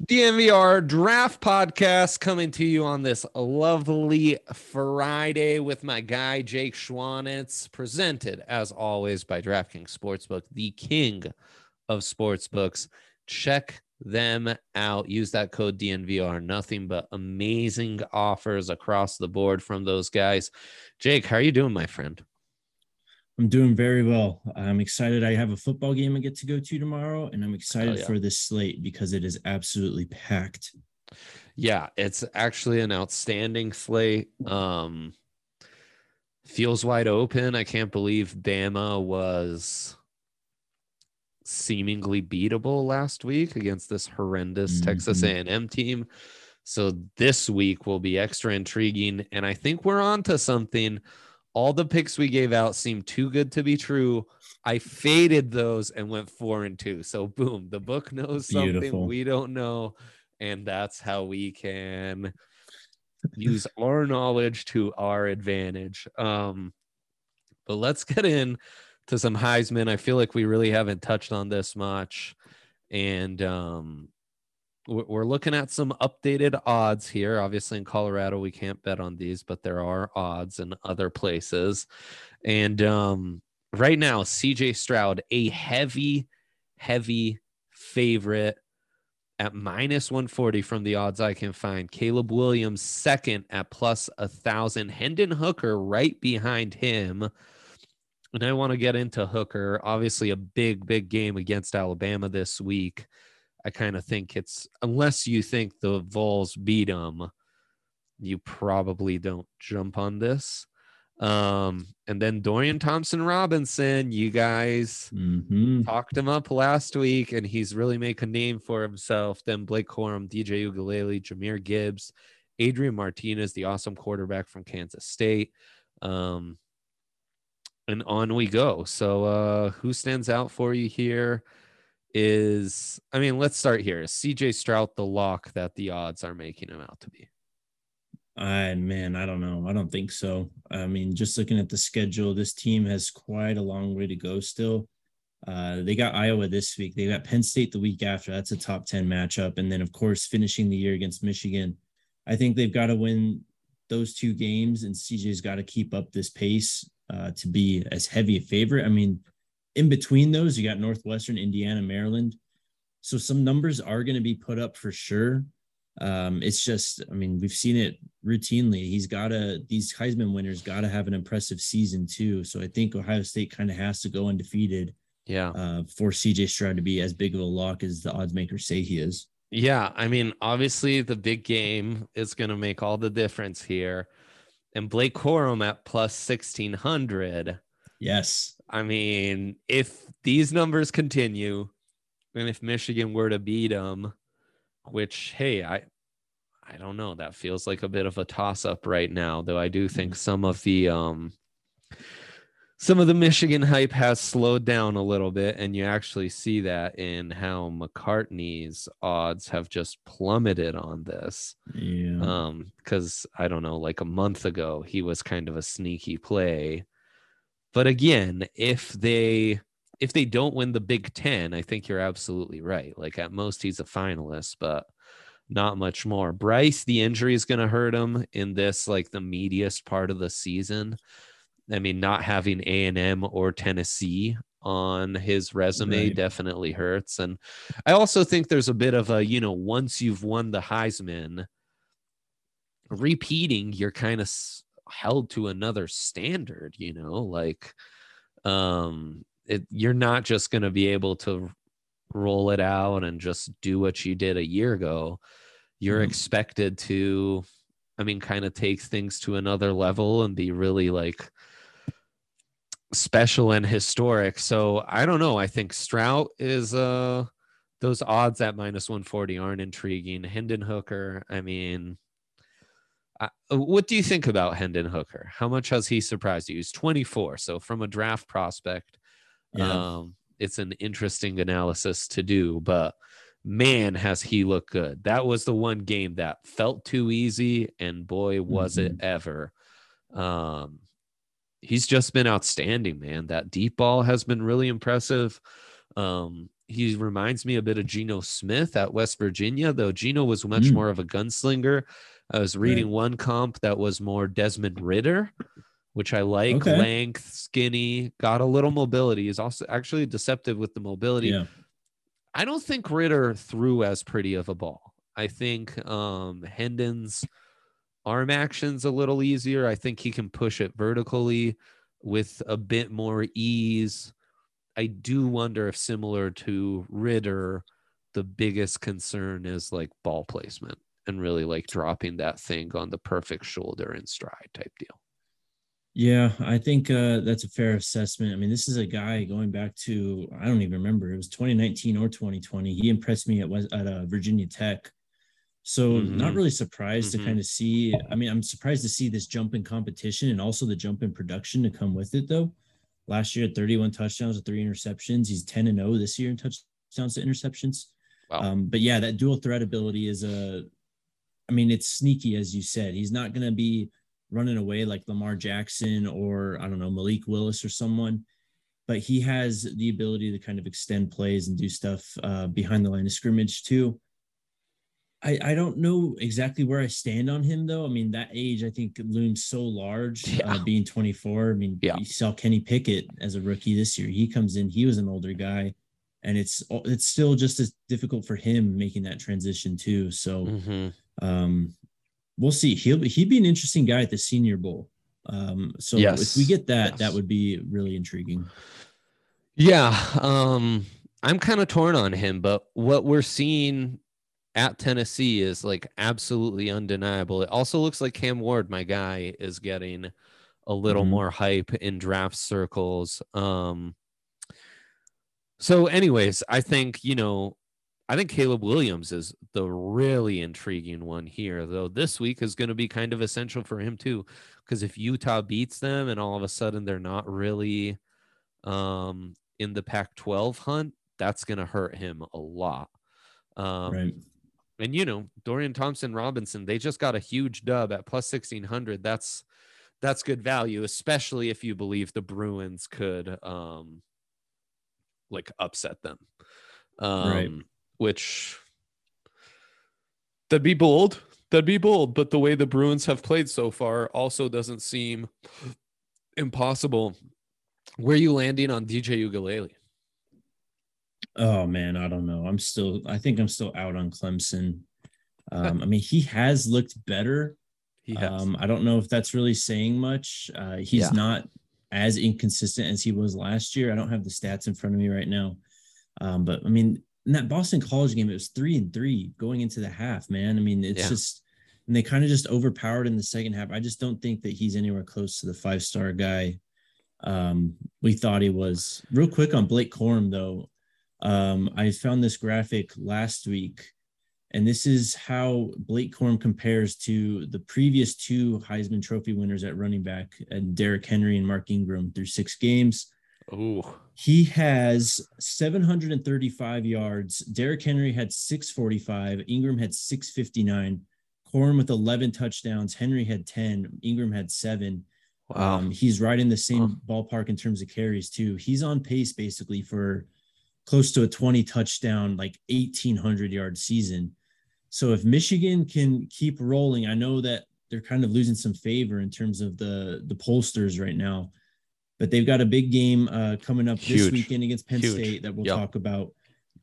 DNVR draft podcast coming to you on this lovely Friday with my guy Jake Schwanitz, presented as always by DraftKings Sportsbook, the king of sportsbooks. Check them out. Use that code DNVR. Nothing but amazing offers across the board from those guys. Jake, how are you doing, my friend? I'm doing very well. I'm excited. I have a football game I get to go to tomorrow, and I'm excited yeah. for this slate because it is absolutely packed. Yeah, it's actually an outstanding slate. Um, feels wide open. I can't believe Bama was seemingly beatable last week against this horrendous mm-hmm. Texas A&M team. So this week will be extra intriguing, and I think we're on to something all the picks we gave out seemed too good to be true. I faded those and went four and two. So boom, the book knows something Beautiful. we don't know, and that's how we can use our knowledge to our advantage. Um, but let's get in to some Heisman. I feel like we really haven't touched on this much, and um, we're looking at some updated odds here. Obviously, in Colorado, we can't bet on these, but there are odds in other places. And um, right now, CJ Stroud, a heavy, heavy favorite at minus 140 from the odds I can find. Caleb Williams, second at plus a thousand. Hendon Hooker right behind him. And I want to get into Hooker. Obviously, a big, big game against Alabama this week. I kind of think it's unless you think the Vols beat them, you probably don't jump on this. Um, and then Dorian Thompson Robinson, you guys mm-hmm. talked him up last week, and he's really making a name for himself. Then Blake Corum, DJ Uiagalelei, Jahmyr Gibbs, Adrian Martinez, the awesome quarterback from Kansas State. Um, and on we go. So, uh, who stands out for you here? Is I mean, let's start here. Is CJ Stroud the lock that the odds are making him out to be? I man, I don't know. I don't think so. I mean, just looking at the schedule, this team has quite a long way to go still. Uh, they got Iowa this week. They got Penn State the week after. That's a top 10 matchup. And then, of course, finishing the year against Michigan. I think they've got to win those two games, and CJ's got to keep up this pace uh, to be as heavy a favorite. I mean, in between those, you got Northwestern, Indiana, Maryland. So some numbers are going to be put up for sure. Um, it's just, I mean, we've seen it routinely. He's got to, these Heisman winners got to have an impressive season too. So I think Ohio State kind of has to go undefeated. Yeah. Uh, for CJ Stroud to be as big of a lock as the odds makers say he is. Yeah. I mean, obviously the big game is going to make all the difference here. And Blake Corum at plus 1600. Yes. I mean, if these numbers continue, and if Michigan were to beat them, which hey, I I don't know, that feels like a bit of a toss up right now, though I do think some of the um some of the Michigan hype has slowed down a little bit, and you actually see that in how McCarthy's odds have just plummeted on this. Yeah. Um, because I don't know, like a month ago, he was kind of a sneaky play. But again, if they if they don't win the Big Ten, I think you're absolutely right. Like at most, he's a finalist, but not much more. Bryce, the injury is going to hurt him in this like the meatiest part of the season. I mean, not having A and M or Tennessee on his resume right. definitely hurts. And I also think there's a bit of a you know once you've won the Heisman, repeating you're kind of held to another standard you know like um it, you're not just going to be able to roll it out and just do what you did a year ago you're mm-hmm. expected to i mean kind of take things to another level and be really like special and historic so i don't know i think stroud is uh those odds at minus 140 aren't intriguing. Hendon Hooker, I mean, what do you think about Hendon Hooker? How much has he surprised you? He's 24. So, from a draft prospect, yeah. um, it's an interesting analysis to do, but man, has he looked good. That was the one game that felt too easy, and boy, was mm-hmm. it ever. Um, he's just been outstanding, man. That deep ball has been really impressive. Um, he reminds me a bit of Geno Smith at West Virginia, though Geno was much mm. more of a gunslinger. I was reading right. one comp that was more Desmond Ridder, which I like. Okay. Length, skinny, got a little mobility. Is also actually deceptive with the mobility. Yeah. I don't think Ridder threw as pretty of a ball. I think um, Hendon's arm action's a little easier. I think he can push it vertically with a bit more ease. I do wonder if similar to Ridder, the biggest concern is like ball placement and really like dropping that thing on the perfect shoulder and stride type deal. Yeah, I think uh, that's a fair assessment. I mean, this is a guy going back to I don't even remember it was 2019 or 2020. He impressed me at at uh, Virginia Tech. So mm-hmm. not really surprised mm-hmm. to kind of see. I mean, I'm surprised to see this jump in competition and also the jump in production to come with it. Though, last year 31 touchdowns with three interceptions. He's 10 and 0 this year in touchdowns to interceptions. Wow. Um, but yeah, that dual threat ability is a. I mean, it's sneaky as you said. He's not going to be running away like Lamar Jackson or I don't know Malik Willis or someone, but he has the ability to kind of extend plays and do stuff uh, behind the line of scrimmage too. I, I don't know exactly where I stand on him though. I mean, that age I think looms so large, uh, yeah. uh, being 24. I mean, yeah. you saw Kenny Pickett as a rookie this year. He comes in, he was an older guy, and it's it's still just as difficult for him making that transition too. So, mm-hmm. Um, we'll see. He'll he'd be an interesting guy at the Senior Bowl. Um, so yes. if we get that, yes. that would be really intriguing. Yeah, um, I'm kind of torn on him, but what we're seeing at Tennessee is like absolutely undeniable. It also looks like Cam Ward, my guy, is getting a little mm-hmm. more hype in draft circles. Um, so, anyways, I think you know I think Caleb Williams is the really intriguing one here, though. This week is going to be kind of essential for him too, because if Utah beats them and all of a sudden they're not really um, in the Pac-12 hunt, that's going to hurt him a lot. Um, right. And you know, Dorian Thompson Robinson, they just got a huge dub at plus sixteen hundred. That's that's good value, especially if you believe the Bruins could um, like upset them. Um, right which that'd be bold. That'd be bold. But the way the Bruins have played so far also doesn't seem impossible. Where are you landing on DJ Uiagalelei? Oh man, I don't know. I'm still. I think I'm still out on Clemson. Um, I mean, he has looked better. He has. Um, I don't know if that's really saying much. Uh, he's yeah. not as inconsistent as he was last year. I don't have the stats in front of me right now. Um, but I mean, in that Boston College game, it was three and three going into the half. Man, I mean, it's yeah. just and they kind of just overpowered in the second half. I just don't think that he's anywhere close to the five star guy um, we thought he was. Real quick on Blake Corum though, um, I found this graphic last week, and this is how Blake Corum compares to the previous two Heisman Trophy winners at running back, and Derrick Henry and Mark Ingram through six games. Oh, he has 735 yards. Derrick Henry had 645. Ingram had 659. Corum with 11 touchdowns. Henry had 10. Ingram had seven. Wow. Um, he's right in the same ballpark in terms of carries, too. He's on pace basically for close to a 20 touchdown, like 1800 yard season. So if Michigan can keep rolling, I know that they're kind of losing some favor in terms of the the pollsters right now but they've got a big game uh, coming up Huge. this weekend against Penn Huge. State that we'll yep. talk about.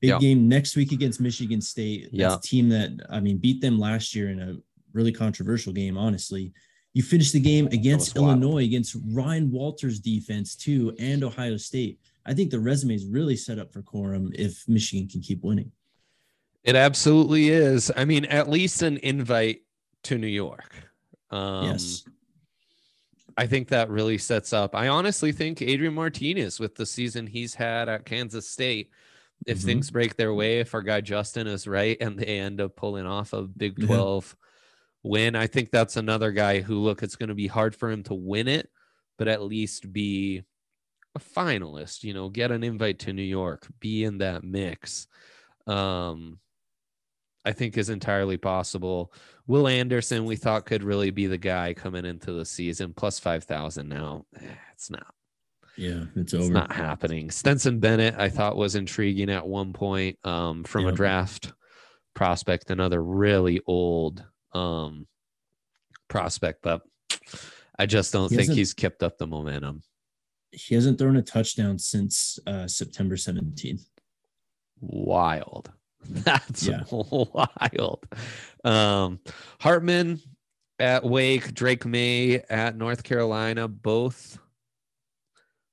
Big yep. game next week against Michigan State. That's yep. team that I mean beat them last year in a really controversial game. Honestly, you finish the game against Illinois against Ryan Walters' defense too, and Ohio State. I think the resume is really set up for Corum if Michigan can keep winning. It absolutely is. I mean, at least an invite to New York. Um, yes. I think that really sets up. I honestly think Adrian Martinez, with the season he's had at Kansas State, if Mhm. things break their way, if our guy Justin is right and they end up pulling off a Big Yeah. 12 win, I think that's another guy who, look, it's going to be hard for him to win it, but at least be a finalist, you know, get an invite to New York, be in that mix. Um, I think is entirely possible. Will Anderson, we thought could really be the guy coming into the season, plus 5,000 now. Eh, It's not. Yeah, it's over. It's not happening. Stetson Bennett, I thought was intriguing at one point um, from a draft prospect, another really old um, prospect, but I just don't He think he's kept up the momentum. he hasn't thrown a touchdown since uh, September 17th. Wild. That's Yeah. wild. Um, Hartman at Wake, Drake Maye at North Carolina, both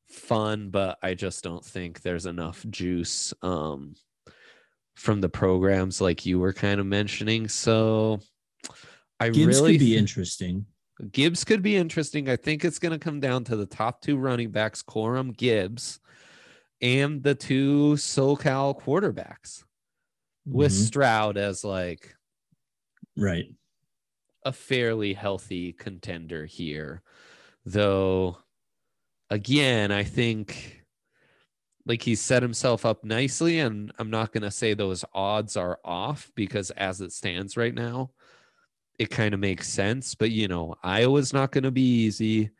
fun, but I just don't think there's enough juice um, from the programs like you were kind of mentioning. So I Gibbs really could be thi- interesting. Gibbs could be interesting. I think it's going to come down to the top two running backs, Corum Gibbs, and the two SoCal quarterbacks with Mhm. Stroud as like Right. a fairly healthy contender here. Though, again, I think like he's set himself up nicely, and I'm not going to say those odds are off because as it stands right now, it kind of makes sense. But, you know, Iowa's not going to be easy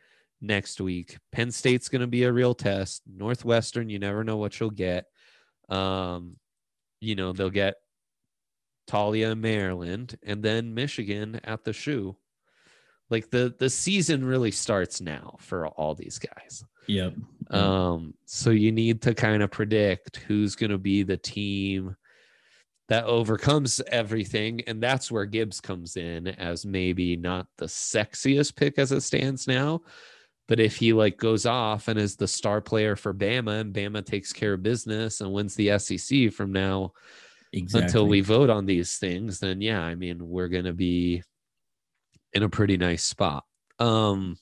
next week. Penn State's going to be a real test. Northwestern, you never know what you'll get. Um, you know, they'll get Talia Maryland and then Michigan at the shoe. Like the the season really starts now for all these guys. Yep. Um, so you need to kind of predict who's going to be the team that overcomes everything, and that's where Gibbs comes in as maybe not the sexiest pick as it stands now, but if he like goes off and is the star player for Bama, and Bama takes care of business and wins the SEC from now exactly. until we vote on these things, then yeah, I mean, we're going to be in a pretty nice spot. Um,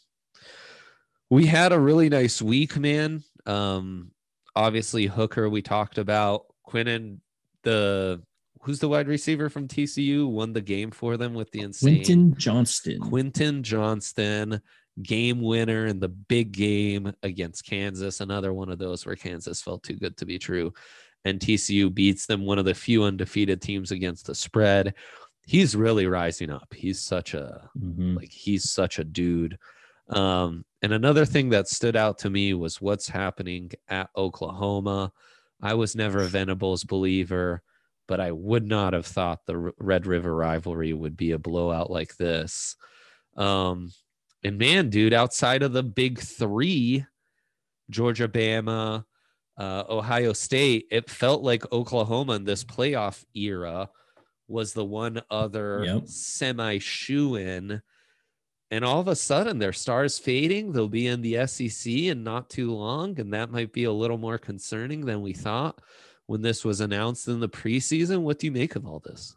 we had a really nice week, man. Um, obviously Hooker, we talked about Quinnen, the who's the wide receiver from TCU, won the game for them with the insane Quentin Johnston. Quentin Johnston, game winner in the big game against Kansas. Another one of those where Kansas felt too good to be true. And TCU beats them, one of the few undefeated teams against the spread. He's really rising up. He's such a Mhm. like he's such a dude. Um, and another thing that stood out to me was what's happening at Oklahoma. I was never a Venables believer, but I would not have thought the R- Red River rivalry would be a blowout like this. Um, and man, dude, outside of the big three, Georgia, Bama, uh, Ohio State, it felt like Oklahoma in this playoff era was the one other Yep. semi shoe in. And all of a sudden, their stars fading. They'll be in the SEC in not too long. And that might be a little more concerning than we thought when this was announced in the preseason. What do you make of all this?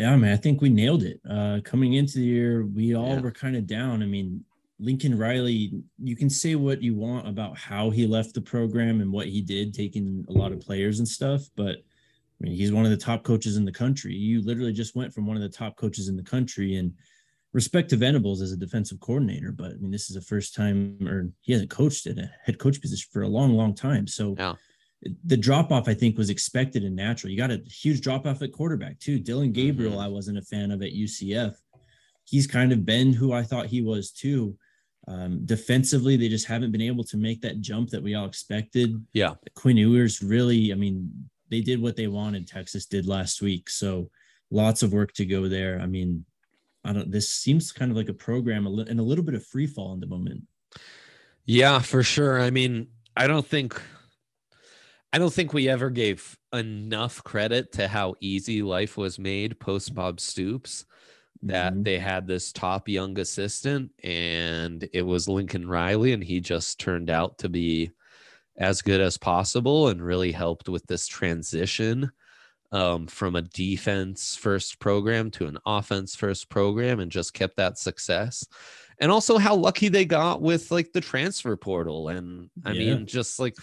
Yeah, man, I think we nailed it. Uh, coming into the year, we all Yeah. were kind of down. I mean, Lincoln Riley, you can say what you want about how he left the program and what he did, taking a lot of players and stuff, but I mean, he's one of the top coaches in the country. You literally just went from one of the top coaches in the country and respect to Venables as a defensive coordinator, but I mean, this is the first time, or he hasn't coached at a head coach position for a long, long time. So Yeah. The drop off, I think, was expected and natural. You got a huge drop off at quarterback too. Dillon Gabriel, Mhm. I wasn't a fan of at UCF. He's kind of been who I thought he was too. Um, defensively, they just haven't been able to make that jump that we all expected. Yeah. Quinn Ewers really, I mean, they did what they wanted. Texas did last week, so lots of work to go there. I mean, I don't. This seems kind of like a program and a little bit of free fall in the moment. Yeah, for sure. I mean, I don't think I don't think we ever gave enough credit to how easy life was made post Bob Stoops that Mhm. they had this top young assistant and it was Lincoln Riley and he just turned out to be as good as possible and really helped with this transition um, from a defense first program to an offense first program and just kept that success and also how lucky they got with like the transfer portal and i Yeah. mean just like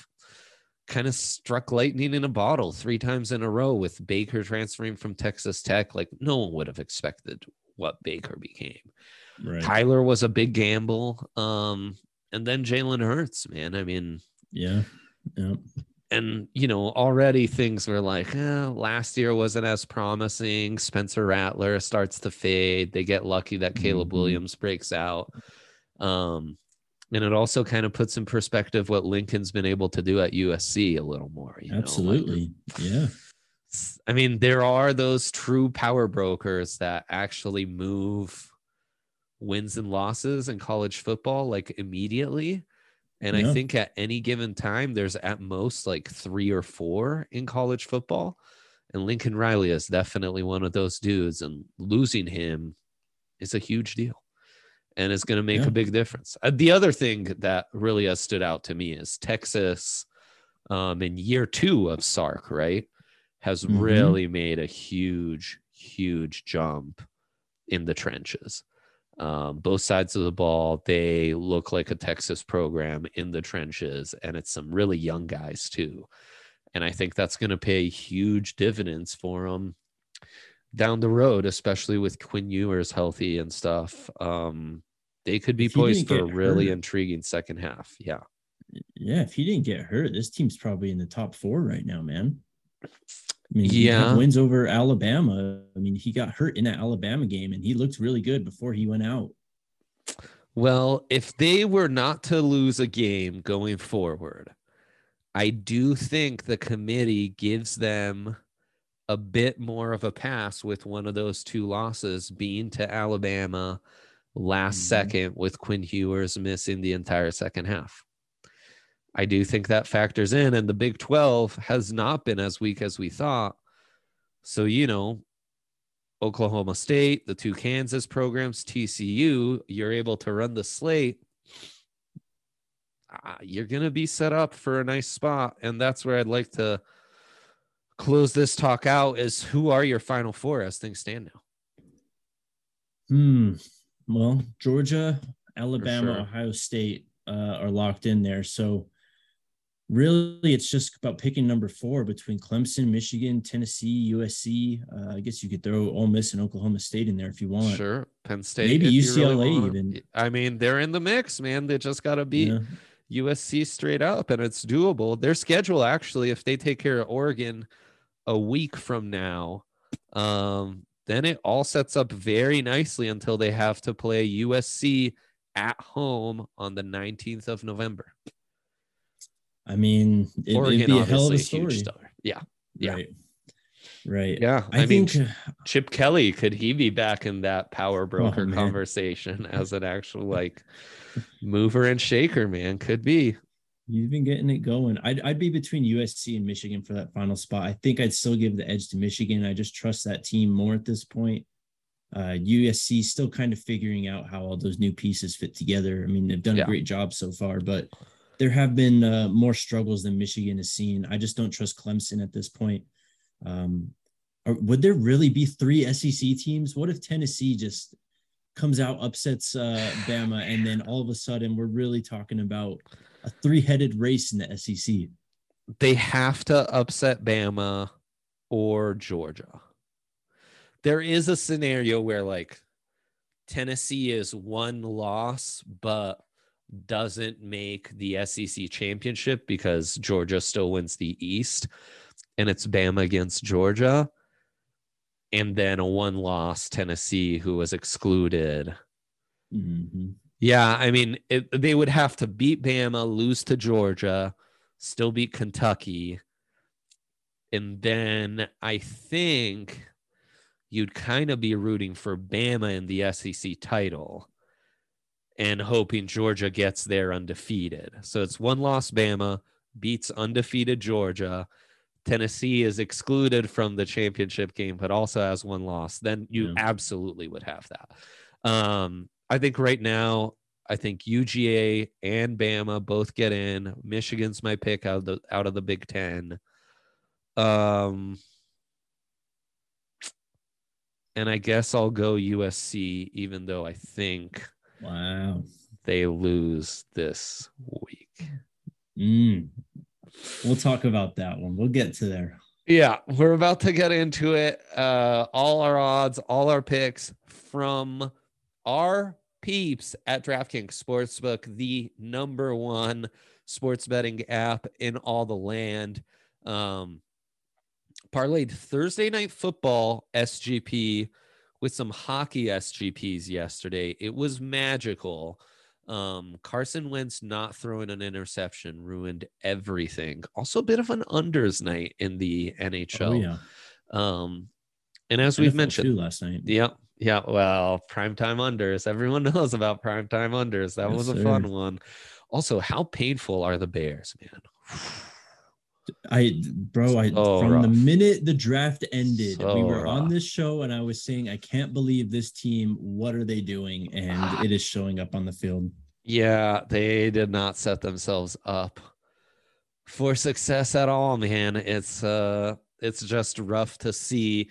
kind of struck lightning in a bottle three times in a row with Baker transferring from Texas Tech. Like no one would have expected what Baker became. Right. Kyler was a big gamble. Um, and then Jalen Hurts, man. I mean, yeah, yeah. And you know, already things were like, eh, last year wasn't as promising. Spencer Rattler starts to fade. They get lucky that Caleb mm-hmm. Williams breaks out. Um, and it also kind of puts in perspective what Lincoln's been able to do at USC a little more. Absolutely. Like, yeah. I mean, there are those true power brokers that actually move wins and losses in college football like immediately. And yeah. I think at any given time, there's at most like three or four in college football. And Lincoln Riley is definitely one of those dudes. And losing him is a huge deal and it's going to make yeah. a big difference. Uh, the other thing that really has stood out to me is Texas um, in year two of Sark, right, has mm-hmm. really made a huge, huge jump in the trenches. Um, both sides of the ball, they look like a Texas program in the trenches, and it's some really young guys too. And I think that's going to pay huge dividends for them down the road, especially with Quinn Ewers healthy and stuff. Um, they could be poised for a really hurt, intriguing second half. Yeah. Yeah. If he didn't get hurt, this team's probably in the top four right now, man. I mean, yeah, wins over Alabama. I mean, he got hurt in that Alabama game, and he looked really good before he went out. Well, if they were not to lose a game going forward, I do think the committee gives them a bit more of a pass with one of those two losses being to Alabama last mm-hmm. second with Quinn Ewers missing the entire second half. I do think that factors in, and the Big 12 has not been as weak as we thought. So, you know, Oklahoma State, the two Kansas programs, TCU, you're able to run the slate. Uh, you're going to be set up for a nice spot. And that's where I'd like to close this talk out is who are your final four as things stand now? Hmm. Well, Georgia, Alabama, sure. Ohio State uh, are locked in there. So really it's just about picking number four between Clemson, Michigan, Tennessee, USC. Uh, I guess you could throw Ole Miss and Oklahoma State in there if you want. Sure, Penn State, maybe UCLA really even. I mean, they're in the mix, man. They just got to beat yeah. USC straight up, and it's doable. Their schedule actually, if they take care of Oregon a week from now, um, then it all sets up very nicely until they have to play USC at home on the 19th of November. I mean, it, Oregon, it'd be a hell of a story. Star. Yeah. Yeah. Right. Right. Yeah. I, I think mean, Chip Kelly, could he be back in that power oh, broker oh, conversation as an actual like mover and shaker, man? Could be. You've been getting it going. I'd, I'd be between USC and Michigan for that final spot. I think I'd still give the edge to Michigan. I just trust that team more at this point. Uh, USC still kind of figuring out how all those new pieces fit together. I mean, they've done yeah. a great job so far, but there have been uh, more struggles than Michigan has seen. I just don't trust Clemson at this point. Um, or would there really be three SEC teams? What if Tennessee just comes out, upsets uh, Bama, and then all of a sudden we're really talking about a three-headed race in the SEC? They have to upset Bama or Georgia. There is a scenario where like Tennessee is one loss, but doesn't make the SEC championship because Georgia still wins the East and it's Bama against Georgia. And then a one loss Tennessee who was excluded. Mm-hmm. Yeah, I mean, it, they would have to beat Bama, lose to Georgia, still beat Kentucky. And then I think you'd kind of be rooting for Bama in the SEC title and hoping Georgia gets there undefeated. So it's one loss Bama beats undefeated Georgia. Tennessee is excluded from the championship game, but also has one loss. Then you yeah. absolutely would have that. Um, I think right now, I think UGA and Bama both get in. Michigan's my pick out of the out of the Big Ten. Um, and I guess I'll go USC, even though I think Wow. They lose this week. Mm. we'll talk about that one. We'll get to there. Yeah, we're about to get into it. Uh, all our odds, all our picks from our peeps at DraftKings Sportsbook, the number one sports betting app in all the land. Um, parlayed Thursday night football SGP with some hockey SGPs yesterday. It was magical. Um, Carson Wentz not throwing an interception ruined everything. Also, a bit of an unders night in the NHL. Oh, yeah. Um, and as NFL we've mentioned last night, yeah, yeah. Well, primetime unders. Everyone knows about primetime unders. That yes, was a sir. fun one. Also, how painful are the Bears, man? I, bro, I so from rough. the minute the draft ended, so we were rough. on this show, and I was saying, I can't believe this team. What are they doing? And it is showing up on the field. Yeah, they did not set themselves up for success at all, man. It's uh, it's just rough to see.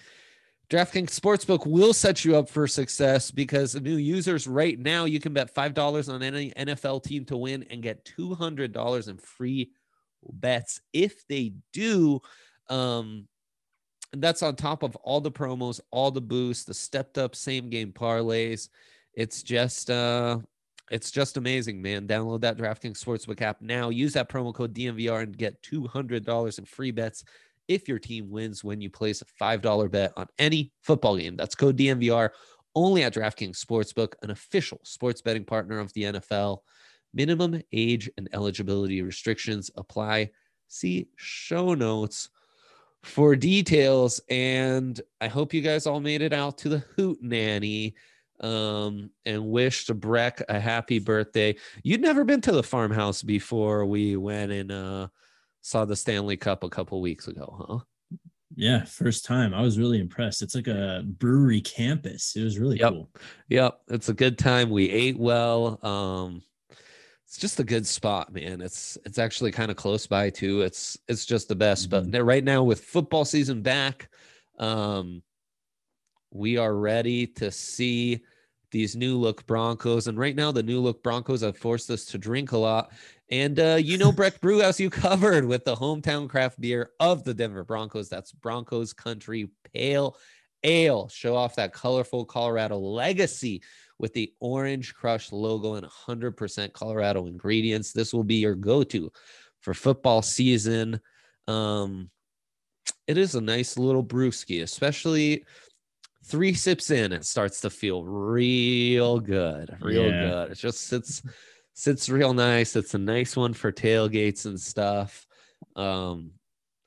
DraftKings Sportsbook will set you up for success because new users right now you can bet five dollars on any NFL team to win and get two hundred dollars in free bets if they do. Um, and that's on top of all the promos, all the boosts, the stepped up same game parlays. It's just uh it's just amazing, man. Download that DraftKings Sportsbook app now. Use that promo code DNVR and get $200 in free bets if your team wins when you place a $5 bet on any football game. That's code DNVR only at DraftKings Sportsbook, an official sports betting partner of the NFL. Minimum age and eligibility restrictions apply. See show notes for details. And I hope you guys all made it out to the Hoot Nanny um, and wished Breck a happy birthday. You'd never been to the farmhouse before we went and uh, saw the Stanley Cup a couple weeks ago, huh? Yeah, first time. I was really impressed. It's like a brewery campus. It was really yep. cool. Yep. It's a good time. We ate well. Um, it's just a good spot, man. It's it's actually kind of close by too. It's it's just the best. Mm-hmm. But right now with football season back, um, we are ready to see these new look Broncos. And right now, the new look Broncos have forced us to drink a lot. And uh, you know, Breck Brewhouse, you covered with the hometown craft beer of the Denver Broncos. That's Broncos Country Pale Ale. Show off that colorful Colorado legacy with the Orange Crush logo and 100% Colorado ingredients. This will be your go to for football season. Um, it is a nice little brewski, especially three sips in, it starts to feel real good, real yeah. good. It just sits sits real nice. It's a nice one for tailgates and stuff. Um,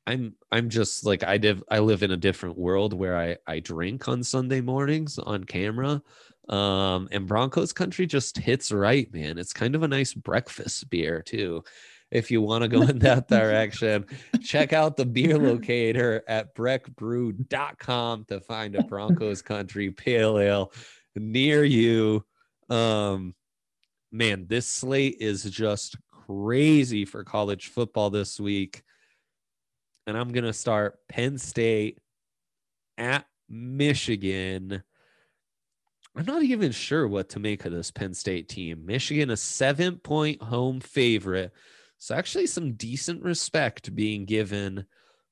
I'm I'm just like I did I live in a different world where I I drink on Sunday mornings on camera. Um, and Broncos country just hits right, man. It's kind of a nice breakfast beer too. If you want to go in that direction, check out the beer locator at breckbrew.com to find a Broncos country pale ale near you. Um, man, this slate is just crazy for college football this week. And I'm going to start Penn State at Michigan. I'm not even sure what to make of this Penn State team. Michigan, a seven point home favorite. So, actually, some decent respect being given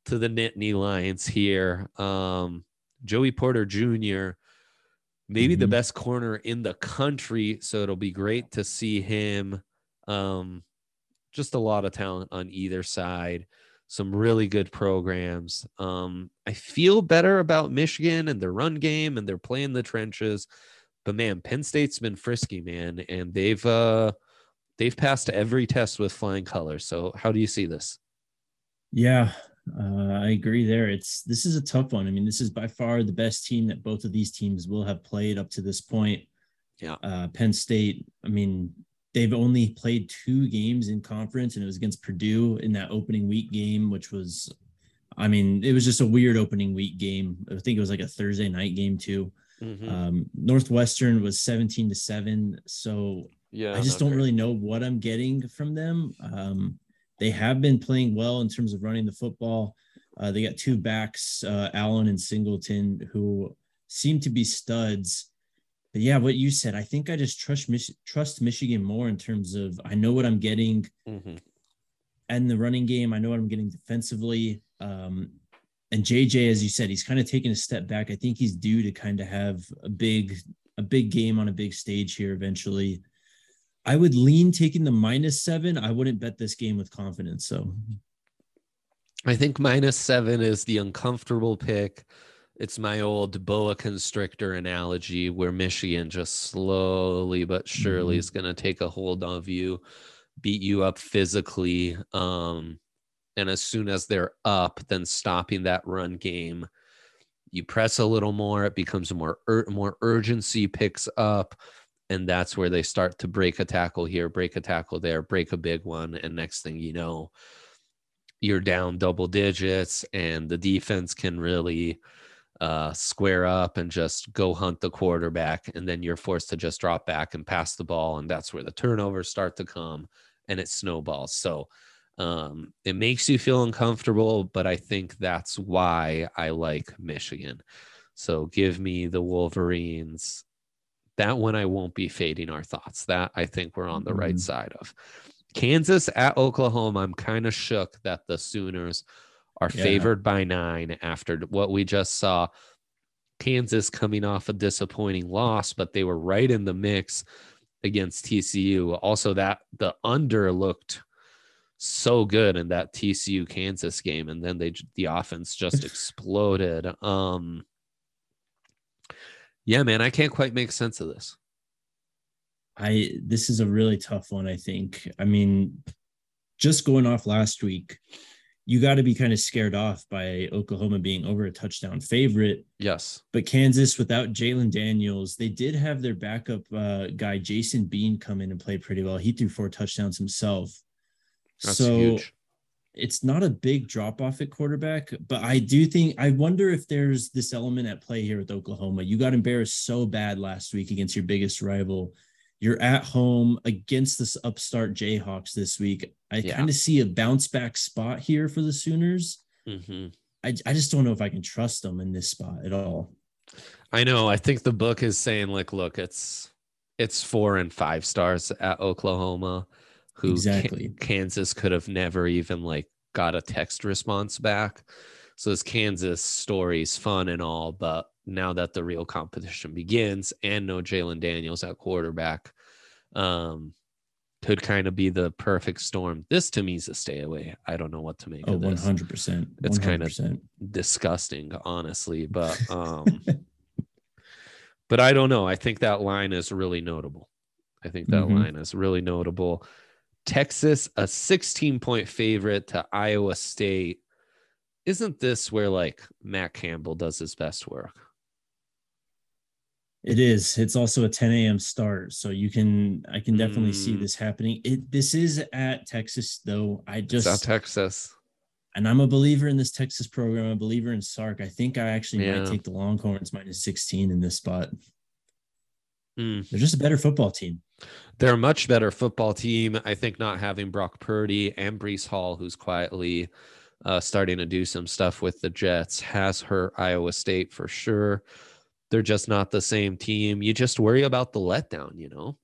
to the Nittany Lions here. Um, Joey Porter Jr., maybe mm-hmm. the best corner in the country. So, it'll be great to see him. Um, just a lot of talent on either side some really good programs. Um, I feel better about Michigan and their run game and they're playing the trenches. But man, Penn State's been frisky, man, and they've uh they've passed every test with flying colors. So how do you see this? Yeah, uh, I agree there. It's this is a tough one. I mean, this is by far the best team that both of these teams will have played up to this point. Yeah. Uh, Penn State, I mean, they've only played two games in conference, and it was against Purdue in that opening week game, which was, I mean, it was just a weird opening week game. I think it was like a Thursday night game too. Mm-hmm. Um, Northwestern was 17 to 7. So yeah, I just don't really know what I'm getting from them. Um, they have been playing well in terms of running the football. Uh, they got two backs, uh, Allen and Singleton, who seem to be studs. But yeah, what you said, I think I just trust Mich- trust Michigan more in terms of I know what I'm getting. Mm-hmm. and the running game. I know what I'm getting defensively. Um, and JJ, as you said, he's kind of taking a step back. I think he's due to kind of have a big, a big game on a big stage here eventually. I would lean taking the minus seven. I wouldn't bet this game with confidence. So I think minus seven is the uncomfortable pick. It's my old boa constrictor analogy where Michigan just slowly but surely mm-hmm. is going to take a hold of you, beat you up physically. Um, and as soon as they're up, then stopping that run game. You press a little more, it becomes more ur- more urgency picks up, and that's where they start to break a tackle here, break a tackle there, break a big one, and next thing you know, you're down double digits, and the defense can really uh, square up and just go hunt the quarterback, and then you're forced to just drop back and pass the ball, and that's where the turnovers start to come, and it snowballs. So um, it makes you feel uncomfortable, but I think that's why I like Michigan. So give me the Wolverines. That one I won't be fading our thoughts. That I think we're on the mm-hmm. right side of. Kansas at Oklahoma. I'm kind of shook that the Sooners are yeah. favored by nine after what we just saw. Kansas coming off a disappointing loss, but they were right in the mix against TCU. Also, that the under looked so good in that TCU Kansas game, and then they the offense just exploded. Um, yeah, man, I can't quite make sense of this. I this is a really tough one. I think. I mean, just going off last week, you got to be kind of scared off by Oklahoma being over a touchdown favorite. Yes. But Kansas, without Jalon Daniels, they did have their backup uh, guy, Jason Bean, come in and play pretty well. He threw four touchdowns himself. That's so huge. It's not a big drop off at quarterback, but I do think I wonder if there's this element at play here with Oklahoma. You got embarrassed so bad last week against your biggest rival. You're at home against this upstart Jayhawks this week. I yeah. kind of see a bounce back spot here for the Sooners. Mm-hmm. I, I just don't know if I can trust them in this spot at all. I know. I think the book is saying like, look, it's it's four and five stars at Oklahoma who exactly Kansas could have never even like got a text response back. So this Kansas story is fun and all, but now that the real competition begins and no Jalon Daniels at quarterback, um, could kind of be the perfect storm. This to me is a stay away. I don't know what to make oh, of this. 100%. It's kind of disgusting, honestly, but um but I don't know. I think that line is really notable. I think that mm-hmm. line is really notable. Texas, a 16 point favorite to Iowa State. Isn't this where like Matt Campbell does his best work? It is. It's also a 10 a.m. start, so you can. I can definitely mm. see this happening. It. This is at Texas, though. I just it's Texas, and I'm a believer in this Texas program. I'm a believer in Sark. I think I actually yeah. might take the Longhorns minus 16 in this spot. Mm. They're just a better football team. They're a much better football team. I think not having Brock Purdy and Breece Hall, who's quietly uh, starting to do some stuff with the Jets, has hurt Iowa State for sure. They're just not the same team. You just worry about the letdown, you know?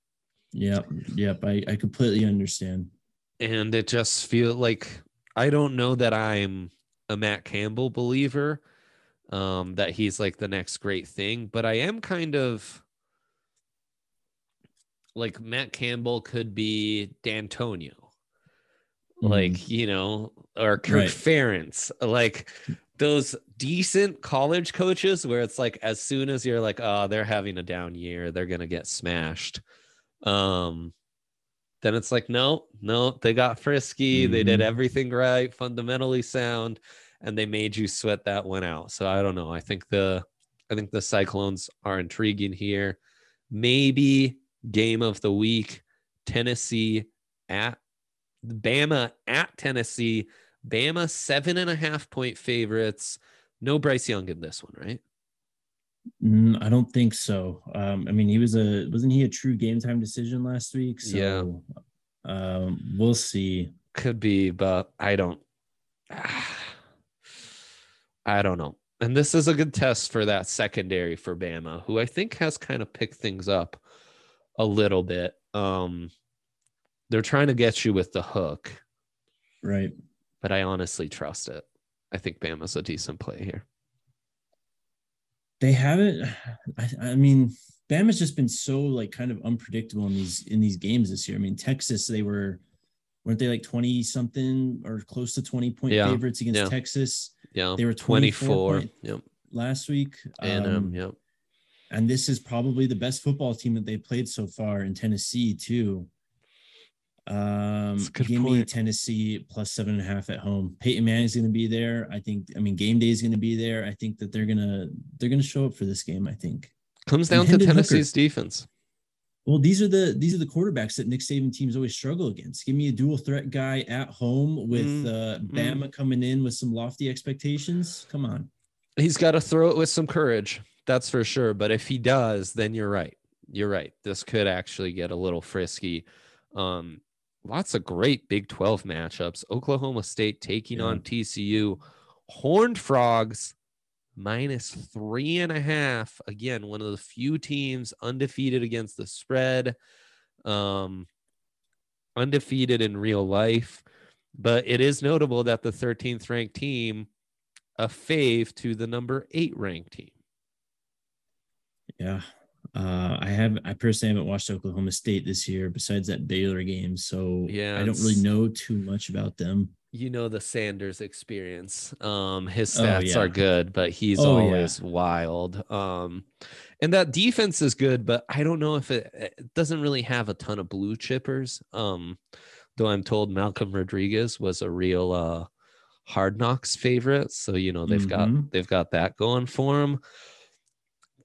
Yep. Yep. I, I completely understand. And it just feels like I don't know that I'm a Matt Campbell believer, um, that he's like the next great thing, but I am kind of like Matt Campbell could be Dantonio, mm. like you know, or Kirk right. Ferentz, like those decent college coaches where it's like as soon as you're like, oh, they're having a down year, they're gonna get smashed. Um, then it's like, no, no, they got frisky, mm-hmm. they did mm-hmm. everything right, fundamentally sound, and they made you sweat that one out. So I don't know. I think the I think the Cyclones are intriguing here. Maybe game of the week Tennessee at Bama at Tennessee. Bama seven and a half point favorites. No Bryce Young in this one, right? Mm, I don't think so. Um, I mean, he was a wasn't he a true game time decision last week? So yeah. um, we'll see. Could be, but I don't. I don't know. And this is a good test for that secondary for Bama, who I think has kind of picked things up a little bit. Um, they're trying to get you with the hook. Right. But I honestly trust it. I think Bama's a decent play here. They haven't. I, I mean, Bama's just been so like kind of unpredictable in these in these games this year. I mean, Texas, they were weren't they like 20 something or close to 20 point Yeah, favorites against yeah. Texas Yeah. They were 24 24. Yep. last week? And Um, um, yep. And this is probably the best football team that they played so far in Tennessee too. Um, That's a good give me. Tennessee plus seven and a half at home. Peyton Manning's going to be there. I think. I mean, game day is going to be there. I think that they're gonna they're gonna show up for this game. I think. Comes and down to Hendon Hooker. Tennessee's defense. Well, these are the these are the quarterbacks that Nick Saban teams always struggle against. Give me a dual threat guy at home with Mm, uh, Bama coming in with some lofty expectations. Come on. He's got to throw it with some courage. That's for sure. But if he does, then you're right. You're right. This could actually get a little frisky. Um, lots of great Big 12 matchups. Oklahoma State taking Yeah. on TCU. Horned Frogs minus three and a half. Again, one of the few teams undefeated against the spread. Um, undefeated in real life. But it is notable that the 13th ranked team a fave to the number eight ranked team. Yeah. Uh, I have I personally haven't watched Oklahoma State this year besides that Baylor game, so Yeah, I don't really know too much about them. You know the Sanders experience. Um, his Oh, stats yeah. are good, but he's Oh, yeah. always wild. Um, and that defense is good, but I don't know if it, it doesn't really have a ton of blue chippers. Um, though I'm told Malcolm Rodriguez was a real uh hard knocks favorite. So you know they've got Mhm. they've got that going for them.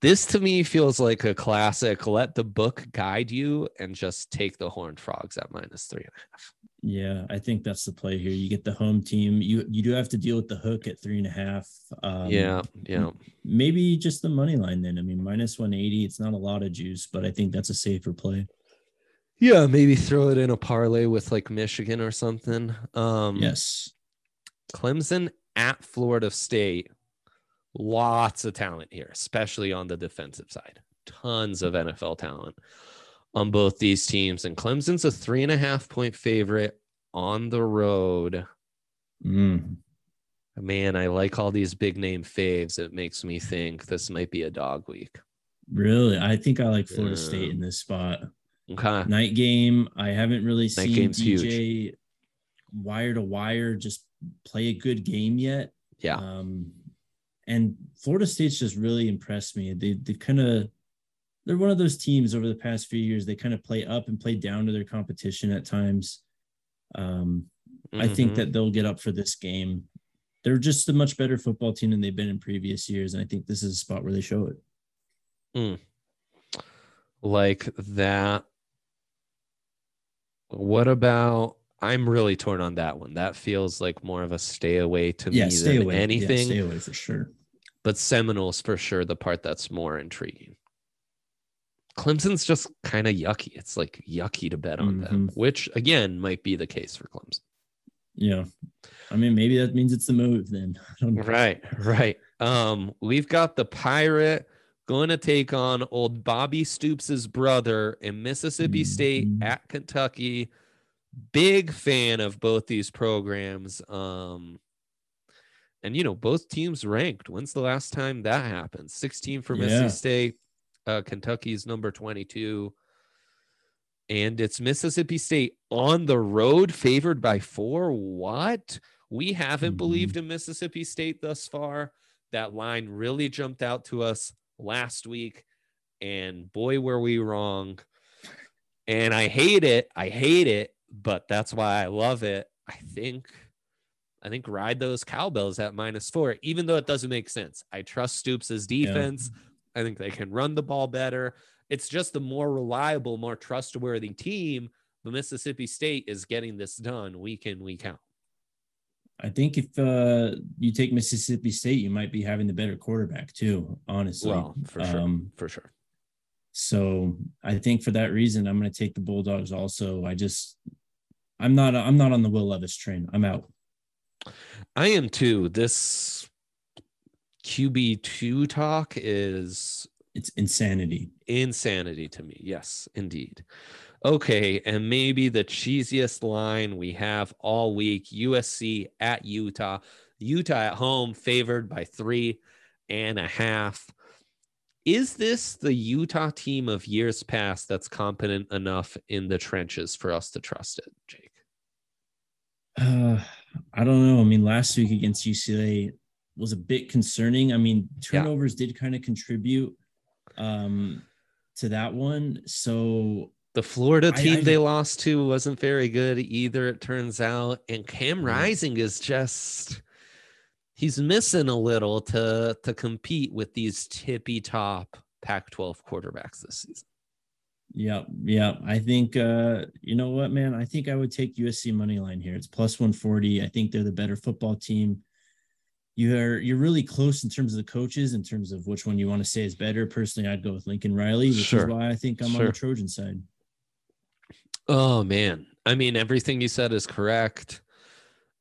This to me feels like a classic. Let the book guide you and just take the horned frogs at minus three and a half. Yeah, I think that's the play here. You get the home team. You you do have to deal with the hook at three and a half. Um, yeah, yeah. maybe just the money line then. I mean, minus one eighty. It's not a lot of juice, but I think that's a safer play. Yeah, maybe throw it in a parlay with like Michigan or something. Um yes. Clemson at Florida State. Lots of talent here, especially on the defensive side. Tons of NFL talent on both these teams. And Clemson's a three and a half point favorite on the road. Mm. Man, I like all these big name faves. It makes me think this might be a dog week. Really, I think I like Florida State in this spot. Okay. Night game. I haven't really seen game's huge. DJ wire to wire just play a good game yet. Yeah. Um, and Florida State's just really impressed me. They they kind of they're one of those teams over the past few years. They kind of play up and play down to their competition at times. Um, I think Mhm. that they'll get up for this game. They're just a much better football team than they've been in previous years, and I think this is a spot where they show it. like that. What about? I'm really torn on that one. That feels like more of a stay away to Yeah, me than away. Yeah, anything. stay away for sure. But Seminoles for sure the part that's more intriguing. Clemson's just kind of yucky. It's like yucky to bet on them, Mm-hmm. which again might be the case for Clemson. Yeah, I mean maybe that means it's the move then. I don't know. Right, right. Um, we've got the pirate going to take on old Bobby Stoops' brother in Mississippi State Mhm. at Kentucky. Big fan of both these programs. Um, and you know, both teams ranked. When's the last time that happened? 16 for Mississippi Yeah. State. Uh, Kentucky's number 22. And it's Mississippi State on the road, favored by four. What? We haven't Mhm. believed in Mississippi State thus far. That line really jumped out to us last week. And boy, were we wrong. And I hate it. I hate it, but that's why I love it. I think I think ride those cowbells at minus four, even though it doesn't make sense. I trust Stoops' defense. I think they can run the ball better. It's just the more reliable, more trustworthy team. The Mississippi State is getting this done week in, week out. I think if uh, you take Mississippi State, you might be having the better quarterback too. Honestly, Well, for sure. Um, for sure. So I think for that reason, I'm going to take the Bulldogs. Also, I just I'm not I'm not on the Will Levis train. I'm out. I am too. This QB2 talk is It's insanity. insanity to me. Yes, indeed. Okay, and maybe the cheesiest line we have all week USC at Utah. Utah at home, favored by three and a half. Is this the Utah team of years past that's competent enough in the trenches for us to trust it, Jake? Uh, I don't know. I mean, last week against UCLA was a bit concerning. I mean, turnovers yeah. did kind of contribute um, to that one. So the Florida team I, I, they lost to wasn't very good either, it turns out. And Cam Rising is just he's missing a little to to compete with these tippy top Pac-12 quarterbacks this season. Yeah, yeah. I think uh, you know what, man. I think I would take USC money line here. It's plus 140. I think they're the better football team. You're you're really close in terms of the coaches, in terms of which one you want to say is better. Personally, I'd go with Lincoln Riley, which sure. is why I think I'm sure. on the Trojan side. Oh man. I mean, everything you said is correct.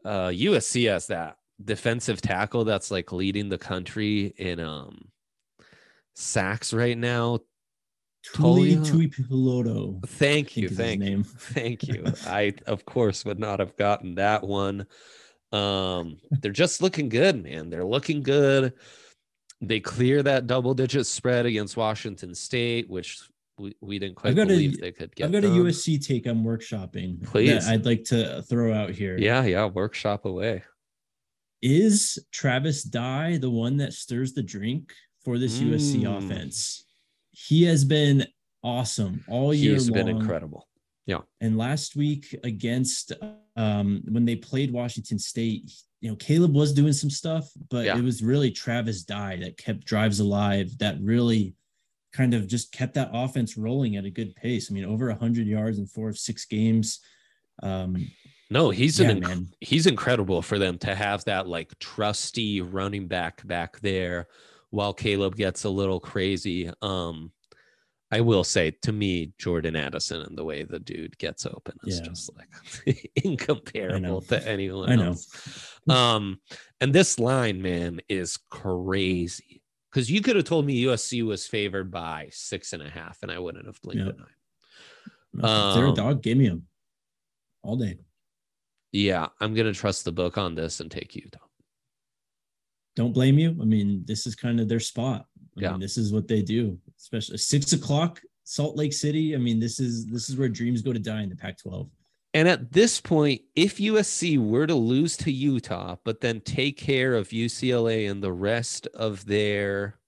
Uh USC has that defensive tackle that's like leading the country in um sacks right now. Tuli Tuipulotu. Thank you, thank you, thank you. I of course would not have gotten that one. Um, they're just looking good, man. They're looking good. They clear that double digit spread against Washington State, which we, we didn't quite believe a, they could get. I've got done. a USC take I'm workshopping. Please, I'd like to throw out here. Yeah, yeah, workshop away. Is Travis Dye the one that stirs the drink for this mm. USC offense? He has been awesome all year He's long. been incredible. Yeah. And last week against um when they played Washington State, you know, Caleb was doing some stuff, but yeah. it was really Travis Dye that kept drives alive, that really kind of just kept that offense rolling at a good pace. I mean, over 100 yards in four of six games. Um, no, he's yeah, an inc- he's incredible for them to have that like trusty running back back there while Caleb gets a little crazy. Um, I will say to me, Jordan Addison and the way the dude gets open is yeah. just like incomparable to anyone I else. Um, and this line, man, is crazy because you could have told me USC was favored by six and a half, and I wouldn't have blinked yep. an eye. They're a um, dog, give me them all day. Yeah, I'm gonna trust the book on this and take Utah. Don't blame you. I mean, this is kind of their spot. I yeah, mean, this is what they do. Especially six o'clock, Salt Lake City. I mean, this is this is where dreams go to die in the Pac-12. And at this point, if USC were to lose to Utah, but then take care of UCLA and the rest of their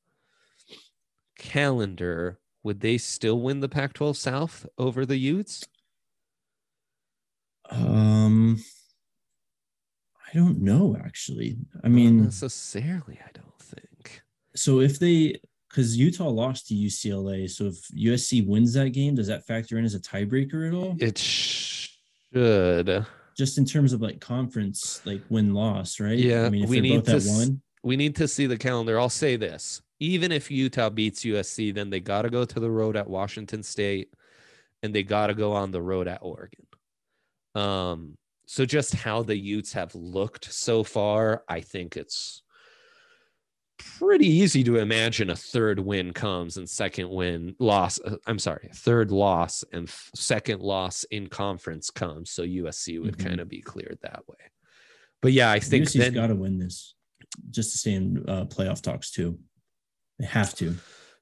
calendar, would they still win the Pac 12 South over the Utes? Um, I don't know actually. I mean, Not necessarily, I don't think. So if they, because Utah lost to UCLA, so if USC wins that game, does that factor in as a tiebreaker at all? It should. Just in terms of like conference, like win loss, right? Yeah. I mean, if we need to one, we need to see the calendar. I'll say this: even if Utah beats USC, then they got to go to the road at Washington State, and they got to go on the road at Oregon. Um. So just how the Utes have looked so far, I think it's pretty easy to imagine a third win comes and second win loss. Uh, I'm sorry, third loss and f- second loss in conference comes. So USC would mm-hmm. kind of be cleared that way. But yeah, I think USC's got to win this just to stay in uh, playoff talks too. They have to.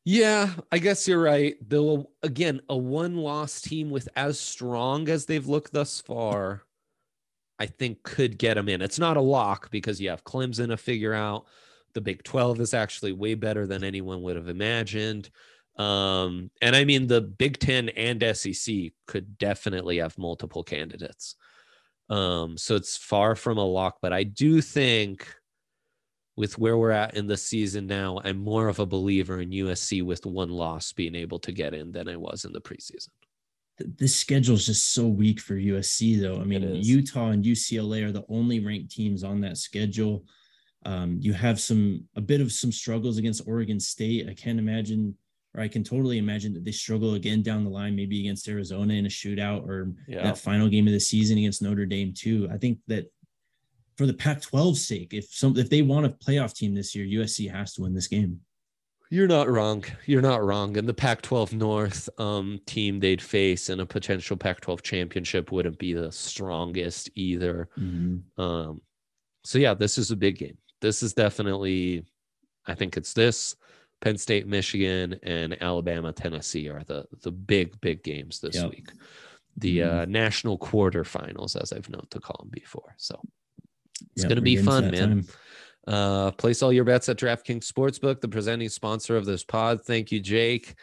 Yeah, I guess you're right. Though again, a one-loss team with as strong as they've looked thus far, I think could get them in. It's not a lock because you have Clemson to figure out the Big 12 is actually way better than anyone would have imagined. Um, and I mean, the Big 10 and SEC could definitely have multiple candidates. Um, so it's far from a lock, but I do think with where we're at in the season now, I'm more of a believer in USC with one loss being able to get in than I was in the preseason. This schedule is just so weak for USC, though. I mean, Utah and UCLA are the only ranked teams on that schedule. Um, you have some a bit of some struggles against Oregon State. I can't imagine, or I can totally imagine that they struggle again down the line, maybe against Arizona in a shootout or yeah. that final game of the season against Notre Dame too. I think that for the Pac-12 sake, if some if they want a playoff team this year, USC has to win this game. You're not wrong. You're not wrong. And the Pac 12 North um, team they'd face in a potential Pac 12 championship wouldn't be the strongest either. Mm-hmm. Um, so, yeah, this is a big game. This is definitely, I think it's this. Penn State, Michigan, and Alabama, Tennessee are the the big, big games this Yep. week. The Mhm. uh, national quarterfinals, as I've known to call them before. So it's Yep, going to be fun, man. time. Uh, place all your bets at DraftKings Sportsbook, the presenting sponsor of this pod. Thank you, Jake.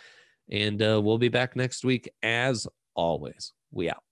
And uh, we'll be back next week as always. We out.